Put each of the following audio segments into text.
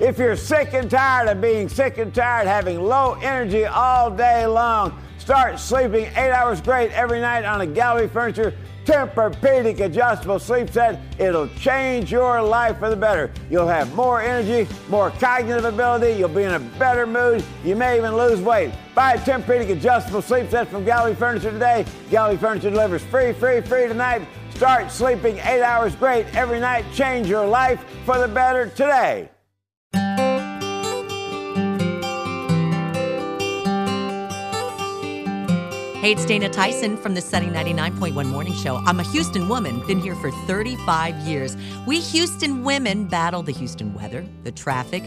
If you're sick and tired of being sick and tired, having low energy all day long, start sleeping eight hours great every night on a Gallery Furniture Tempur-Pedic adjustable sleep set. It'll change your life for the better. You'll have more energy, more cognitive ability. You'll be in a better mood. You may even lose weight. Buy a Tempur-Pedic adjustable sleep set from Gallery Furniture today. Gallery Furniture delivers free, free, free tonight. Start sleeping eight hours great every night. Change your life for the better today. Hey, it's Dana Tyson from the Sunny 99.1 Morning Show. I'm a Houston woman, been here for 35 years. We Houston women battle the Houston weather, the traffic,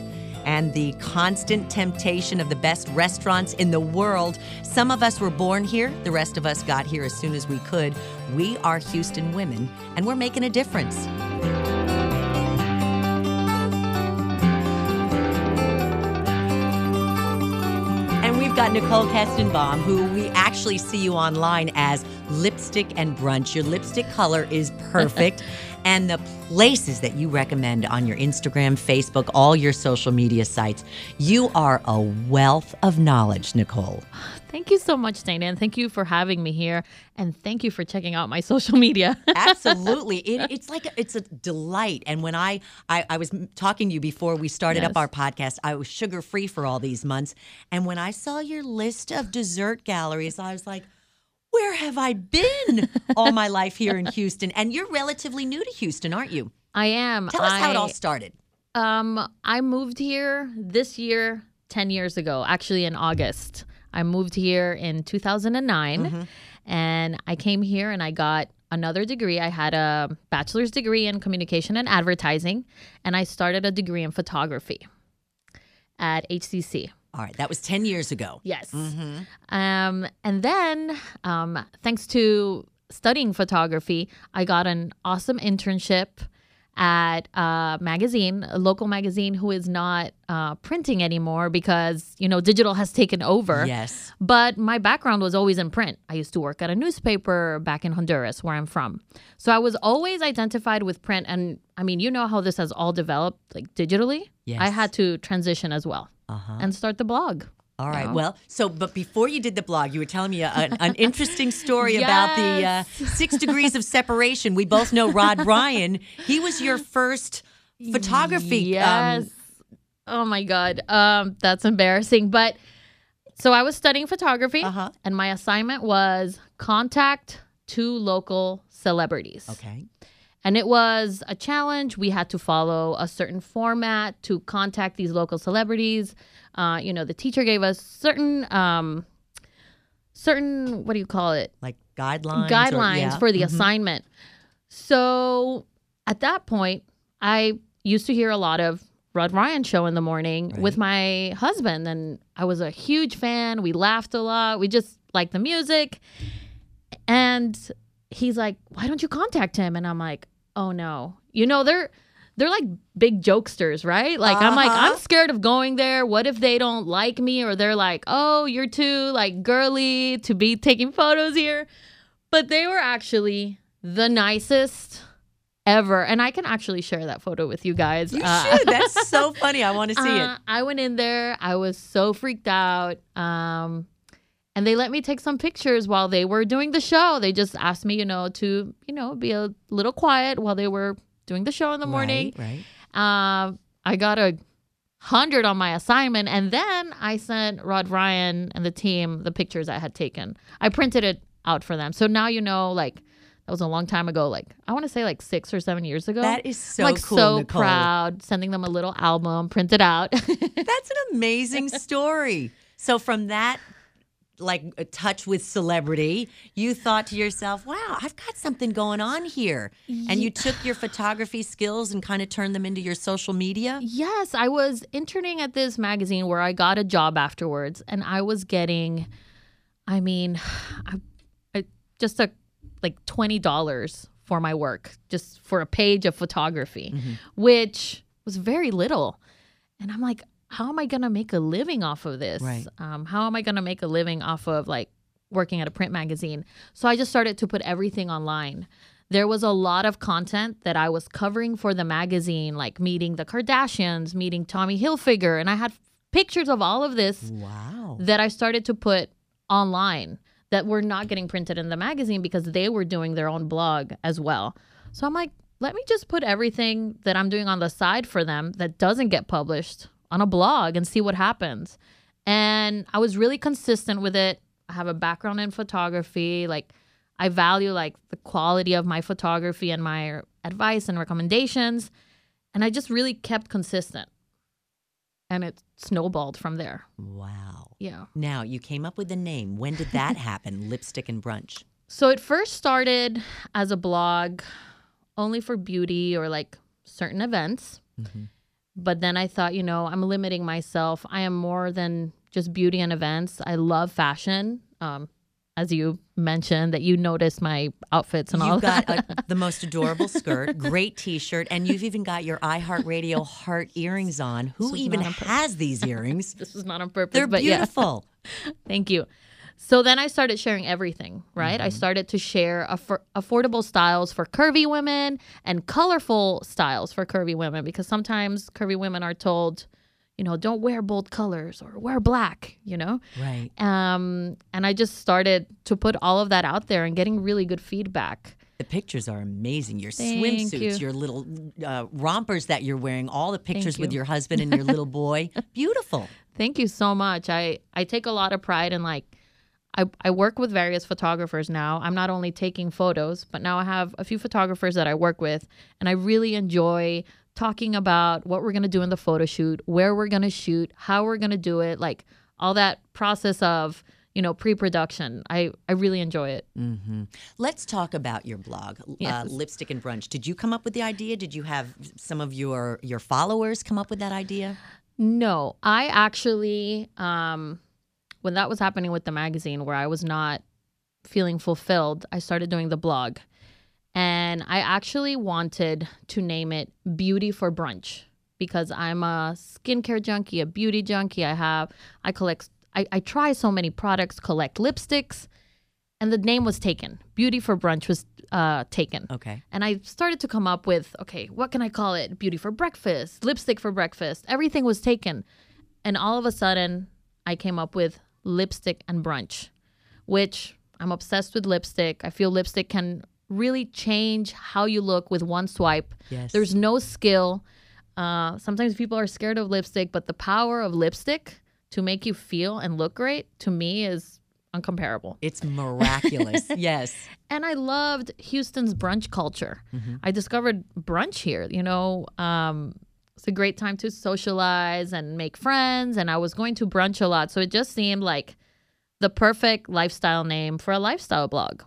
and the constant temptation of the best restaurants in the world. Some of us were born here, the rest of us got here as soon as we could. We are Houston women, and we're making a difference. We've got Nicole Kestenbaum, who we actually see you online as Lipstick and Brunch. Your lipstick color is perfect. and the places that you recommend on your Instagram, Facebook, all your social media sites. You are a wealth of knowledge, Nicole. Thank you so much, Dana, and thank you for having me here, and thank you for checking out my social media. Absolutely, it, it's like a, it's a delight. And when I, I I was talking to you before we started Yes. up our podcast, I was sugar free for all these months, and when I saw your list of dessert galleries, I was like. Where have I been all my life here in Houston? And you're relatively new to Houston, aren't you? I am. Tell us how it all started. Um, I moved here this year, ten years ago. Actually, in August, I moved here in 2009, Mm-hmm. and I came here and I got another degree. I had a bachelor's degree in communication and advertising, and I started a degree in photography at HCC. All right, that was 10 years ago. Yes. Um, and then, um, thanks to studying photography, I got an awesome internship at a magazine, a local magazine who is not uh, printing anymore because, you know, digital has taken over. Yes. But my background was always in print. I used to work at a newspaper back in Honduras, where I'm from. So I was always identified with print. And I mean, you know how this has all developed, like digitally? Yes. I had to transition as well Uh-huh. and start the blog. All right. know? Well, so but before you did the blog, you were telling me a, an, an interesting story about the uh, six degrees of separation. We both know Rod Ryan. He was your first photography. um, Yes. oh my god. Um, that's embarrassing. But so I was studying photography, Uh-huh. and my assignment was contact two local celebrities. okay. And it was a challenge. We had to follow a certain format to contact these local celebrities. Uh, you know, the teacher gave us certain, um, certain what do you call it? Like guidelines. or- guidelines yeah. for the Mhm. assignment. So at that point, I used to hear a lot of Rod Ryan show in the morning with my husband, and I was a huge fan. We laughed a lot. We just liked the music. And he's like, "Why don't you contact him?" And I'm like, "Oh no, you know they're." They're like big jokesters, right? Like I'm like Uh-huh. I'm scared of going there. What if they don't like me or they're like, "Oh, you're too like girly to be taking photos here." But they were actually the nicest ever. And I can actually share that photo with you guys. You Uh, should. That's so funny. I want to see uh, it. I went in there. I was so freaked out. Um, and they let me take some pictures while they were doing the show. They just asked me, you know, to, you know, be a little quiet while they were doing the show in the morning. Right. right. Um, I got a hundred on my assignment, and then I sent Rod Ryan and the team the pictures I had taken. I printed it out for them, so now you know, like that was a long time ago. Like I want to say like six or seven years ago. That is so I'm like cool, so Nicole. proud, sending them a little album printed out. That's an amazing story. So from that like a touch with celebrity, you thought to yourself, "Wow, I've got something going on here." And you took your photography skills and kind of turned them into your social media? Yes, I was interning at this magazine where I got a job afterwards, and I was getting, I mean, I, I, just a like twenty dollars for my work, just for a page of photography, mm-hmm. which was very little. And I'm like, how am I gonna make a living off of this? Right. Um, how am I gonna make a living off of like working at a print magazine? So I just started to put everything online there was a lot of content that I was covering for the magazine, like meeting the Kardashians, meeting Tommy Hilfiger, and I had pictures of all of this Wow. that I started to put online that were not getting printed in the magazine because they were doing their own blog as well. So I'm like, let me just put everything that I'm doing on the side for them that doesn't get published on a blog and see what happens. And I was really consistent with it. I have a background in photography. Like I value like the quality of my photography and my advice and recommendations. And I just really kept consistent. And it snowballed from there. Wow. Yeah. Now, you came up with the name. When did that happen? Lipstick and Brunch. So it first started as a blog only for beauty or like certain events. Mm-hmm. But then I thought, you know, I'm limiting myself. I am more than just beauty and events. I love fashion. Um, as you mentioned, that you noticed my outfits and all You've that. got a, the most adorable skirt, great T-shirt, and you've even got your iHeartRadio heart earrings on. Who even has these earrings? this was not on purpose, They're but yeah. beautiful. Thank you. So then I started sharing everything, right? I started to share affor- affordable styles for curvy women and colorful styles for curvy women because sometimes curvy women are told, you know, don't wear bold colors or wear black, you know? Right. Um, and I just started to put all of that out there and getting really good feedback. The pictures are amazing. Your Thank swimsuits, you. your little uh, rompers that you're wearing, all the pictures with your husband and your little boy. Beautiful. Thank you so much. I I take a lot of pride in like I, I work with various photographers now. I'm not only taking photos, but now I have a few photographers that I work with, and I really enjoy talking about what we're gonna do in the photo shoot, where we're gonna shoot, how we're gonna do it, like all that process of you know pre-production. I I really enjoy it. hmm Let's talk about your blog, uh, Lipstick and Brunch. Did you come up with the idea? Did you have some of your your followers come up with that idea? No, I actually, um, when that was happening with the magazine, where I was not feeling fulfilled, I started doing the blog, and I actually wanted to name it Beauty for Brunch because I'm a skincare junkie, a beauty junkie. I have, I collect, I, I try so many products, collect lipsticks, and the name was taken. Beauty for Brunch was uh, taken. Okay. And I started to come up with, okay, what can I call it? Beauty for breakfast, lipstick for breakfast. Everything was taken. And all of a sudden, I came up with lipstick and brunch, which I'm obsessed with lipstick. I feel lipstick can really change how you look with one swipe. Yes. There's no skill. Uh, sometimes people are scared of lipstick, but the power of lipstick to make you feel and look great to me is uncomparable. It's miraculous. yes. And I loved Houston's brunch culture. I discovered brunch here. You know, um, it's a great time to socialize and make friends. And I was going to brunch a lot. So it just seemed like the perfect lifestyle name for a lifestyle blog.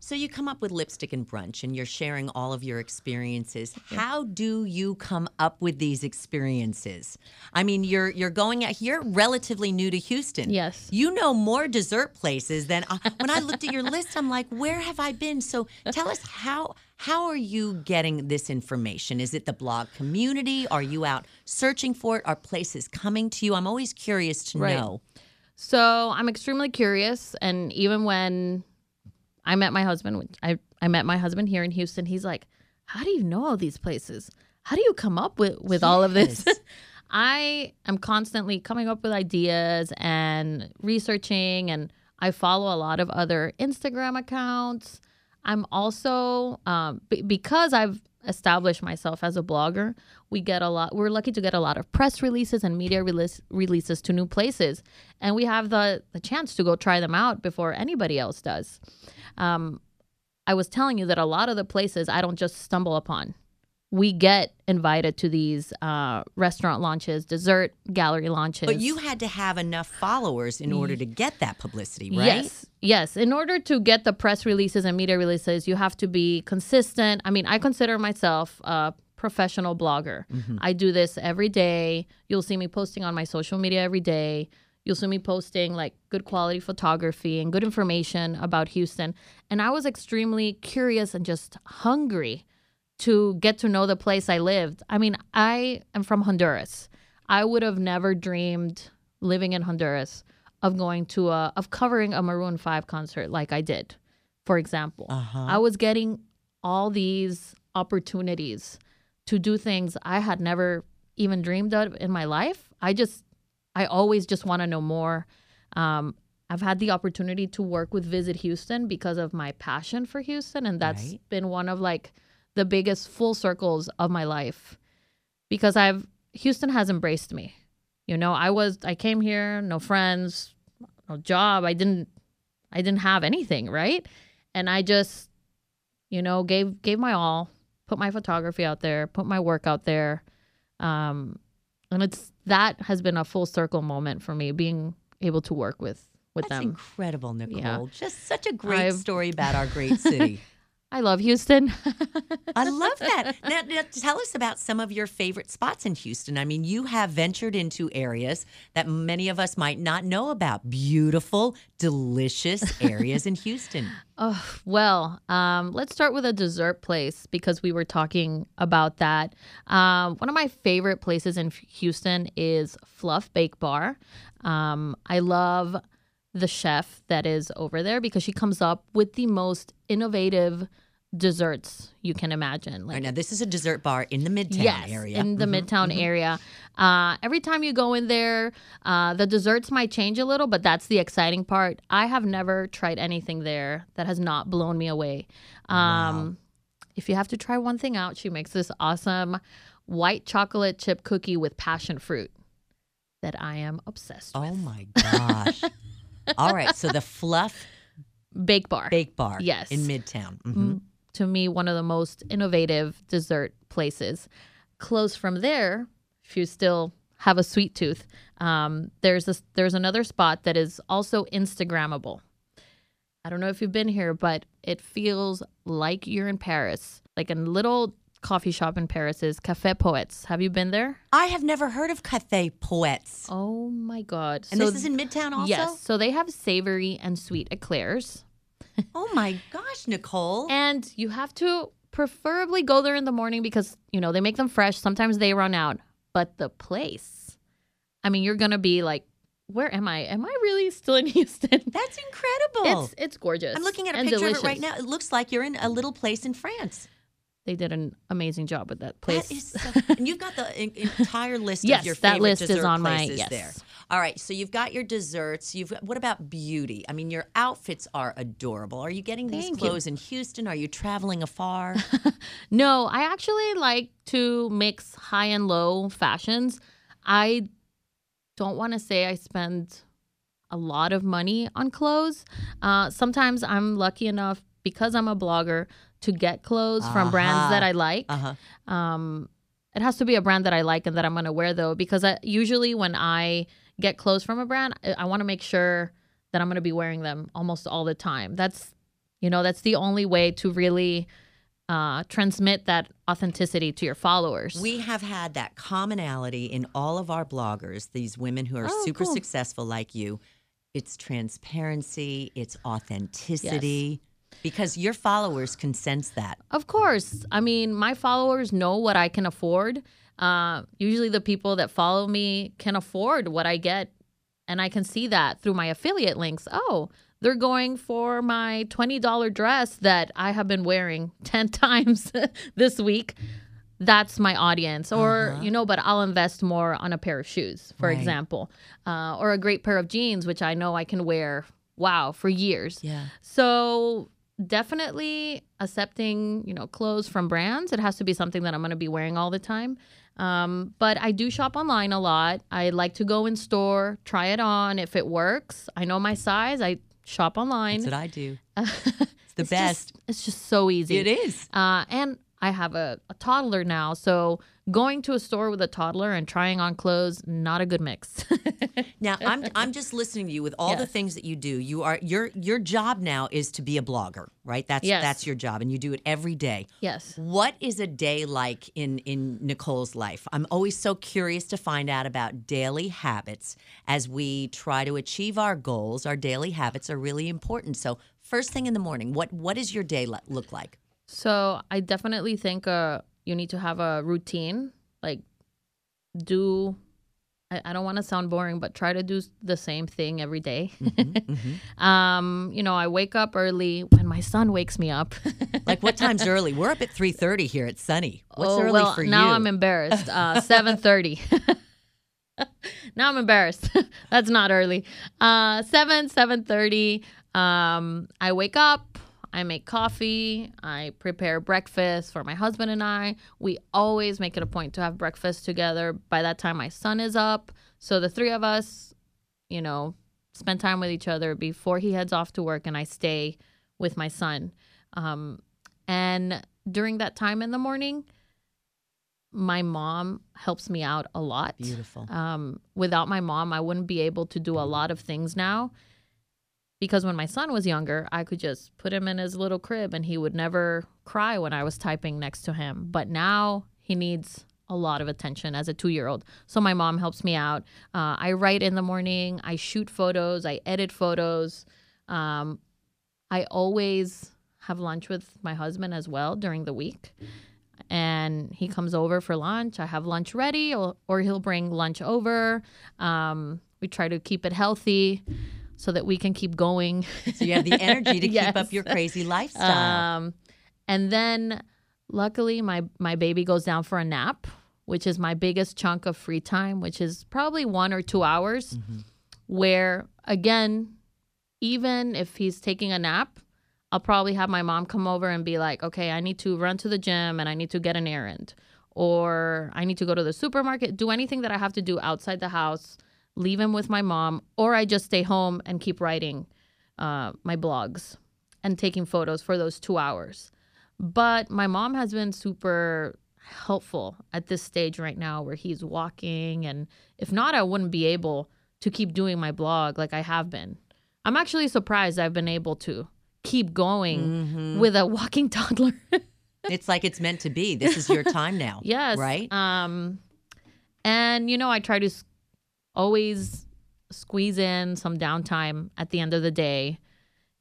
So you come up with lipstick and brunch and you're sharing all of your experiences. How do you come up with these experiences? I mean, you're you're going out you're relatively new to Houston. Yes. You know more dessert places than when I looked at your list I'm like, where have I been? So tell us how how are you getting this information? Is it the blog community? Are you out searching for it? Are places coming to you? I'm always curious to Right. know. So I'm extremely curious. And even when I met my husband, I, I met my husband here in Houston, he's like, How do you know all these places? How do you come up with, with all of this? Yes. I am constantly coming up with ideas and researching, and I follow a lot of other Instagram accounts. I'm also, um, b- because I've established myself as a blogger, we get a lot, we're lucky to get a lot of press releases and media release, releases to new places. And we have the, the chance to go try them out before anybody else does. Um, I was telling you that a lot of the places I don't just stumble upon. We get invited to these uh, restaurant launches, dessert gallery launches. But you had to have enough followers in order to get that publicity, right? Yes. Yes. In order to get the press releases and media releases, you have to be consistent. I mean, I consider myself a professional blogger. I do this every day. You'll see me posting on my social media every day. You'll see me posting like good quality photography and good information about Houston. And I was extremely curious and just hungry to get to know the place I lived. I mean, I am from Honduras. I would have never dreamed living in Honduras of going to a of covering a Maroon 5 concert like I did. For example, Uh-huh. I was getting all these opportunities to do things I had never even dreamed of in my life. I just, I always just want to know more. Um, I've had the opportunity to work with Visit Houston because of my passion for Houston, and that's Right. been one of like the biggest full circles of my life because I've Houston has embraced me. You know, I was I came here, no friends, no job. I didn't I didn't have anything, right? And I just you know, gave gave my all, put my photography out there, put my work out there. Um and it's that has been a full circle moment for me being able to work with with That's them. incredible, Nicole. Yeah. Just such a great I've- story about our great city. I love Houston. I love that. Now, now, tell us about some of your favorite spots in Houston. I mean, you have ventured into areas that many of us might not know about. Beautiful, delicious areas in Houston. Oh, well, um, let's start with a dessert place because we were talking about that. Um, one of my favorite places in Houston is Fluff Bake Bar. Um, I love the chef that is over there because she comes up with the most innovative desserts you can imagine. Like right, now, this is a dessert bar in the Midtown yes, area. in the Mhm. Midtown area. Uh, every time you go in there, uh, the desserts might change a little, but that's the exciting part. I have never tried anything there that has not blown me away. Um, If you have to try one thing out, she makes this awesome white chocolate chip cookie with passion fruit that I am obsessed Oh with. Oh my gosh. All right, so the Fluff Bake bar. Bake Bar Yes. in Midtown. Mhm. Mm, to me one of the most innovative dessert places. Close from there, if you still have a sweet tooth, um, there's this there's another spot that is also Instagrammable. I don't know if you've been here, but it feels like you're in Paris. Like a little coffee shop in Paris is Café Poets. Have you been there? I have never heard of Cafe Poets. Oh my god! and this is in Midtown also? yes. So they have savory and sweet eclairs. Oh my gosh, Nicole. And you have to preferably go there in the morning because, you know, they make them fresh. Sometimes they run out. But the place, I mean, you're going to be like, where am I? Am I really still in Houston? That's incredible. It's it's gorgeous. I'm looking at a picture delicious. of it right now. It looks like you're in a little place in France. They did an amazing job with that place. That is so, and you've got the en- entire list Yes, of your that favorite list is dessert on my- places yes. there. All right, so you've got your desserts. You've what about beauty? I mean, your outfits are adorable. Are you getting these Thank you. clothes in Houston? Are you traveling afar? No, I actually like to mix high and low fashions. I don't want to say I spend a lot of money on clothes. Uh, sometimes I'm lucky enough because I'm a blogger to get clothes from brands Uh-huh. that I like. Uh huh. Um, it has to be a brand that I like and that I'm going to wear though, because I, usually when I get clothes from a brand, I, I want to make sure that I'm going to be wearing them almost all the time. That's, you know, that's the only way to really uh, transmit that authenticity to your followers. We have had that commonality in all of our bloggers, these women who are Oh, super cool. successful like you. It's transparency, it's authenticity, Yes. because your followers can sense that. Of course. I mean, my followers know what I can afford. Uh, usually, the people that follow me can afford what I get. And I can see that through my affiliate links. Oh, they're going for my $20 dress that I have been wearing 10 times this week. That's my audience. Or, Uh-huh. you know, but I'll invest more on a pair of shoes, for Right. example, uh, or a great pair of jeans, which I know I can wear, wow, for years. Yeah. So definitely accepting, you know, clothes from brands. It has to be something that I'm going to be wearing all the time. Um, but I do shop online a lot. I like to go in store, try it on. If it works, I know my size. I shop online. That's what I do. it's the Just, best. it's just so easy. It is. Uh, and I have a, a toddler now, so going to a store with a toddler and trying on clothes, not a good mix. Now I'm I'm just listening to you with all the things that you do. You are your your job now is to be a blogger, right? That's Yes. that's your job, and you do it every day. yes. What is a day like in in Nicole's life? I'm always so curious to find out about daily habits as we try to achieve our goals. Our daily habits are really important. So first thing in the morning, what what does your day look like? So I definitely think uh, you need to have a routine. Like, do I, I don't want to sound boring, but try to do the same thing every day. Mm-hmm, um, you know, I wake up early when my son wakes me up. Like what time's early? We're up at three thirty here at Sunny. What's oh, early well, for you? now? I'm embarrassed. Uh, Seven thirty. now I'm embarrassed. That's not early. Uh, seven seven thirty. Um, I wake up. I make coffee. I prepare breakfast for my husband and I. We always make it a point to have breakfast together. By that time, my son is up. So the three of us, you know, spend time with each other before he heads off to work, and I stay with my son. Um, and during that time in the morning, my mom helps me out a lot. Beautiful. Um, without my mom, I wouldn't be able to do a lot of things now. Because when my son was younger, I could just put him in his little crib and he would never cry when I was typing next to him. But now he needs a lot of attention as a two year old. So my mom helps me out. Uh, I write in the morning, I shoot photos, I edit photos. Um, I always have lunch with my husband as well during the week. And he comes over for lunch. I have lunch ready, or, or he'll bring lunch over. Um, we try to keep it healthy so that we can keep going. So you have the energy to keep up your crazy lifestyle. Um, and then luckily my my baby goes down for a nap, which is my biggest chunk of free time, which is probably one or two hours. Where again, even if he's taking a nap, I'll probably have my mom come over and be like, "Okay, I need to run to the gym and I need to get an errand." Or I need to go to the supermarket, do anything that I have to do outside the house, leave him with my mom, or I just stay home and keep writing uh, my blogs and taking photos for those two hours. But my mom has been super helpful at this stage right now where he's walking. And if not, I wouldn't be able to keep doing my blog like I have been. I'm actually surprised I've been able to keep going Mm-hmm. with a walking toddler. It's like it's meant to be. This is your time now. yes. Right? Um, and, you know, I try to always squeeze in some downtime at the end of the day.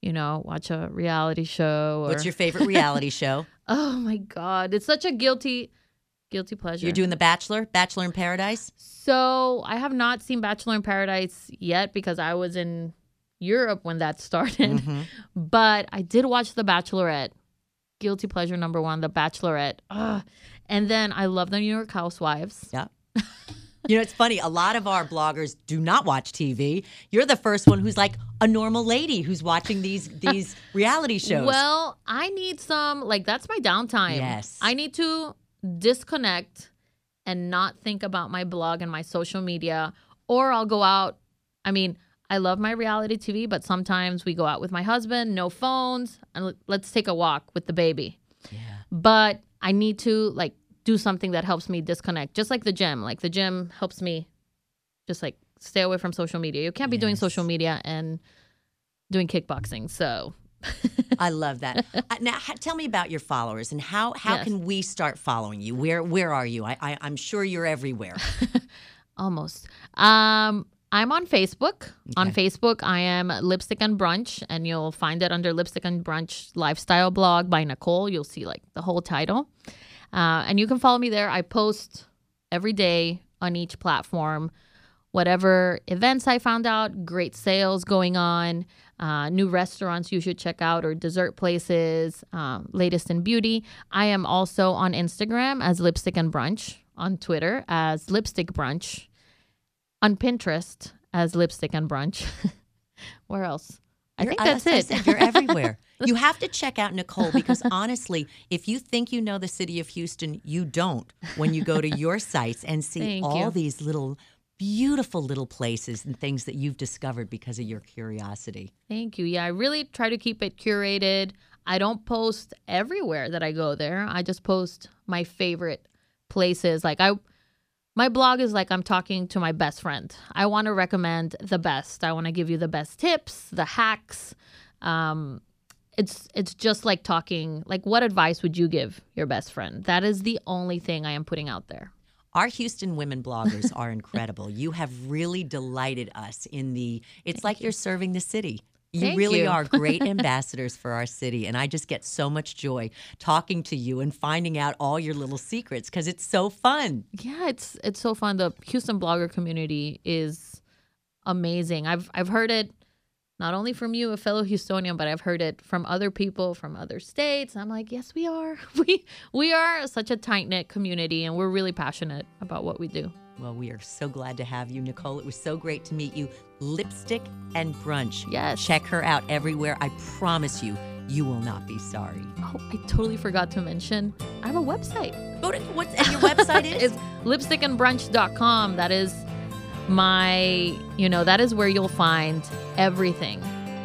You know, watch a reality show. Or, What's your favorite reality show? Oh my god, it's such a guilty, guilty pleasure. You're doing The Bachelor, Bachelor in Paradise? so I have not seen Bachelor in Paradise yet because I was in Europe when that started. Mm-hmm. But I did watch The Bachelorette. Guilty pleasure number one, The Bachelorette. Ugh. And then I love the New York Housewives. Yeah. You know, it's funny. A lot of our bloggers do not watch TV. You're the first one who's like a normal lady who's watching these these reality shows. Well, I need some like that's my downtime. Yes. I need to disconnect and not think about my blog and my social media or I'll go out. I mean, I love my reality TV, but sometimes we go out with my husband, no phones, and let- let's take a walk with the baby. yeah. But I need to like do something that helps me disconnect. Just like the gym. Like the gym helps me just like stay away from social media. You can't be doing social media and doing kickboxing. So I love that. Uh, now, ha- tell me about your followers and how how Yes. can we start following you? Where where are you? I, I I'm sure you're everywhere. Almost. Um, I'm on Facebook. On Facebook, I am Lipstick and Brunch, and you'll find it under Lipstick and Brunch Lifestyle Blog by Nicole. You'll see like the whole title, uh, and you can follow me there. I post every day on each platform, whatever events I found out, great sales going on, uh, new restaurants you should check out, or dessert places, um, latest in beauty. I am also on Instagram as Lipstick and Brunch, on Twitter as Lipstick Brunch, on Pinterest as Lipstick and Brunch. Where else? I You're- think that's I it. said you're everywhere. you have to check out Nicole because honestly, if you think you know the city of Houston, you don't when you go to your sites and see Thank all you. these little beautiful little places and things that you've discovered because of your curiosity. Thank you. Yeah, I really try to keep it curated. I don't post everywhere that I go there. I just post my favorite places. Like I my blog is like I'm talking to my best friend. I want to recommend the best. I want to give you the best tips, the hacks. Um it's it's just like talking like what advice would you give your best friend? That is the only thing I am putting out there. Our Houston women bloggers are incredible. You have really delighted us in the it's like you're serving the city. You Thank really you. are great ambassadors for our city. And I just get so much joy talking to you and finding out all your little secrets because it's so fun. Yeah, it's it's so fun. The Houston blogger community is amazing. I've I've heard it not only from you, a fellow Houstonian, but I've heard it from other people from other states. I'm like, yes, we are. We we are such a tight knit community, and we're really passionate about what we do. Well, we are so glad to have you, Nicole. It was so great to meet you. Lipstick and Brunch. Yes. Check her out everywhere. I promise you, you will not be sorry. Oh, I totally forgot to mention. I have a website. Go to what's and your website is? It's lipstickandbrunch.com. That is my, you know, that is where you'll find everything.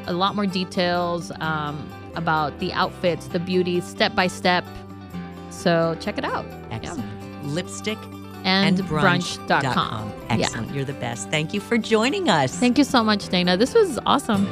A lot more details um, about the outfits, the beauty, step by step. So check it out. Excellent. Lipstick And, and brunch.com. Yeah. Excellent. You're the best. Thank you for joining us. Thank you so much, Dana. This was awesome.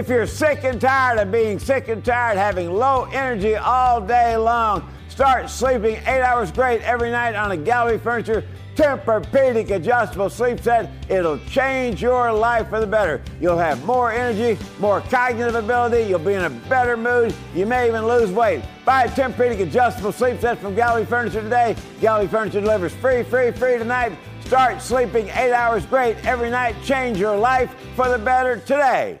If you're sick and tired of being sick and tired, having low energy all day long, start sleeping eight hours great every night on a Gallery Furniture Tempur-Pedic adjustable sleep set. It'll change your life for the better. You'll have more energy, more cognitive ability. You'll be in a better mood. You may even lose weight. Buy a Tempur-Pedic adjustable sleep set from Gallery Furniture today. Gallery Furniture delivers free, free, free tonight. Start sleeping eight hours great every night. Change your life for the better today.